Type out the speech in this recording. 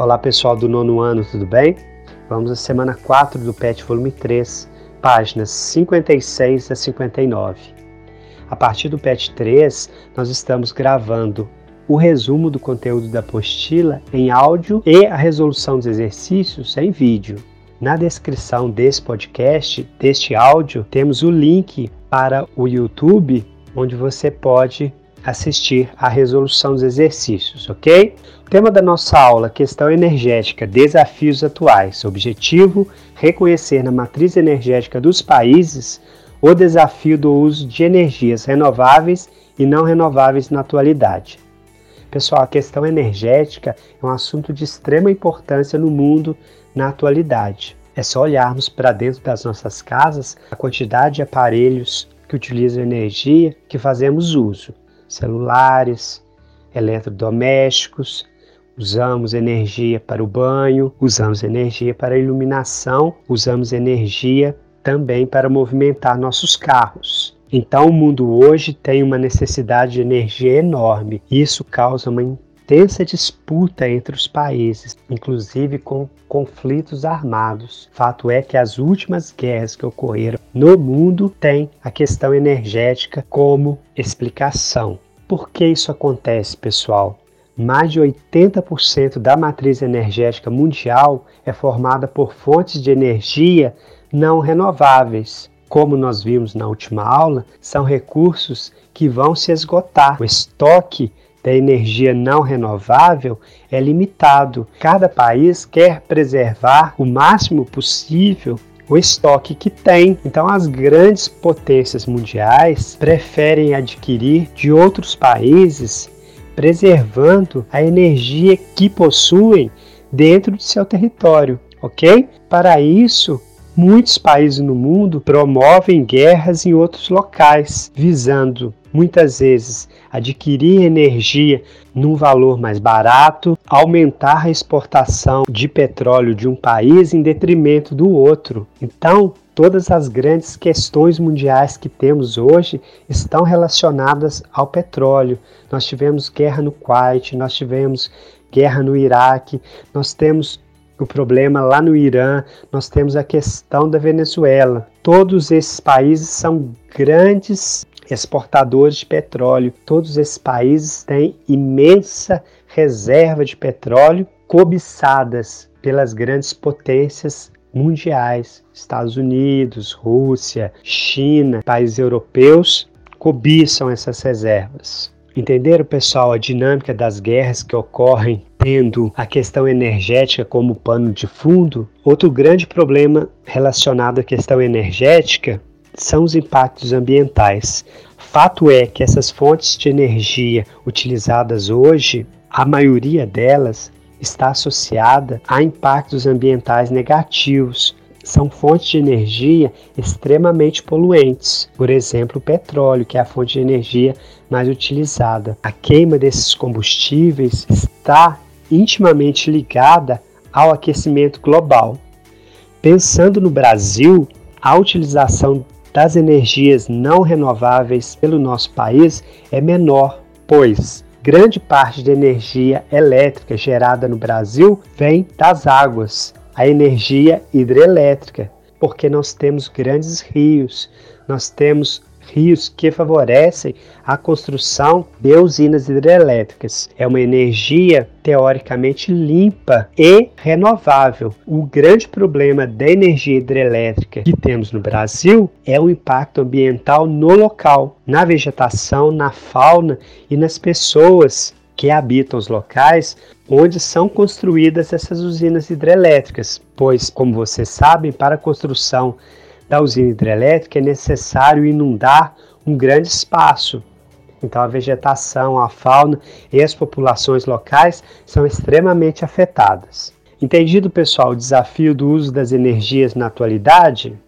Olá pessoal do nono ano, tudo bem? Vamos à semana 4 do PET volume 3, páginas 56 a 59. A partir do PET 3, nós estamos gravando o resumo do conteúdo da apostila em áudio e a resolução dos exercícios em vídeo. Na descrição desse podcast, deste áudio, temos o link para o YouTube, onde você pode assistir à resolução dos exercícios, ok? Tema da nossa aula, questão energética, desafios atuais. Objetivo: reconhecer na matriz energética dos países o desafio do uso de energias renováveis e não renováveis na atualidade. Pessoal, a questão energética é um assunto de extrema importância no mundo na atualidade. É só olharmos para dentro das nossas casas a quantidade de aparelhos que utilizam energia que fazemos uso celulares, eletrodomésticos, usamos energia para o banho, usamos energia para a iluminação, usamos energia também para movimentar nossos carros. Então, o mundo hoje tem uma necessidade de energia enorme. Isso causa uma intensa disputa entre os países, inclusive com conflitos armados. Fato é que as últimas guerras que ocorreram no mundo têm a questão energética como explicação. Por que isso acontece, pessoal? Mais de 80% da matriz energética mundial é formada por fontes de energia não renováveis. Como nós vimos na última aula, são recursos que vão se esgotar. O estoque da energia não renovável é limitado. Cada país quer preservar o máximo possível o estoque que tem. Então, as grandes potências mundiais preferem adquirir de outros países, preservando a energia que possuem dentro de seu território, ok? Para isso, muitos países no mundo promovem guerras em outros locais, visando muitas vezes adquirir energia num valor mais barato, aumentar a exportação de petróleo de um país em detrimento do outro. Então, todas as grandes questões mundiais que temos hoje estão relacionadas ao petróleo. Nós tivemos guerra no Kuwait, nós tivemos guerra no Iraque, nós temos o problema lá no Irã, nós temos a questão da Venezuela. Todos esses países são grandes exportadores de petróleo. Todos esses países têm imensa reserva de petróleo cobiçadas pelas grandes potências mundiais, Estados Unidos, Rússia, China, países europeus cobiçam essas reservas. Entenderam, pessoal, a dinâmica das guerras que ocorrem tendo a questão energética como pano de fundo? Outro grande problema relacionado à questão energética são os impactos ambientais. Fato é que essas fontes de energia utilizadas hoje, a maioria delas está associada a impactos ambientais negativos. São fontes de energia extremamente poluentes, por exemplo, o petróleo, que é a fonte de energia mais utilizada. A queima desses combustíveis está intimamente ligada ao aquecimento global. Pensando no Brasil, a utilização das energias não renováveis pelo nosso país é menor, pois grande parte da energia elétrica gerada no Brasil vem das águas, a energia hidrelétrica, porque nós temos grandes rios, nós temos rios que favorecem a construção de usinas hidrelétricas. É uma energia teoricamente limpa e renovável. O grande problema da energia hidrelétrica que temos no Brasil é o impacto ambiental no local, na vegetação, na fauna e nas pessoas que habitam os locais onde são construídas essas usinas hidrelétricas, pois, como vocês sabem, para a construção da usina hidrelétrica é necessário inundar um grande espaço. Então, a vegetação, a fauna e as populações locais são extremamente afetadas. Entendido, pessoal, o desafio do uso das energias na atualidade?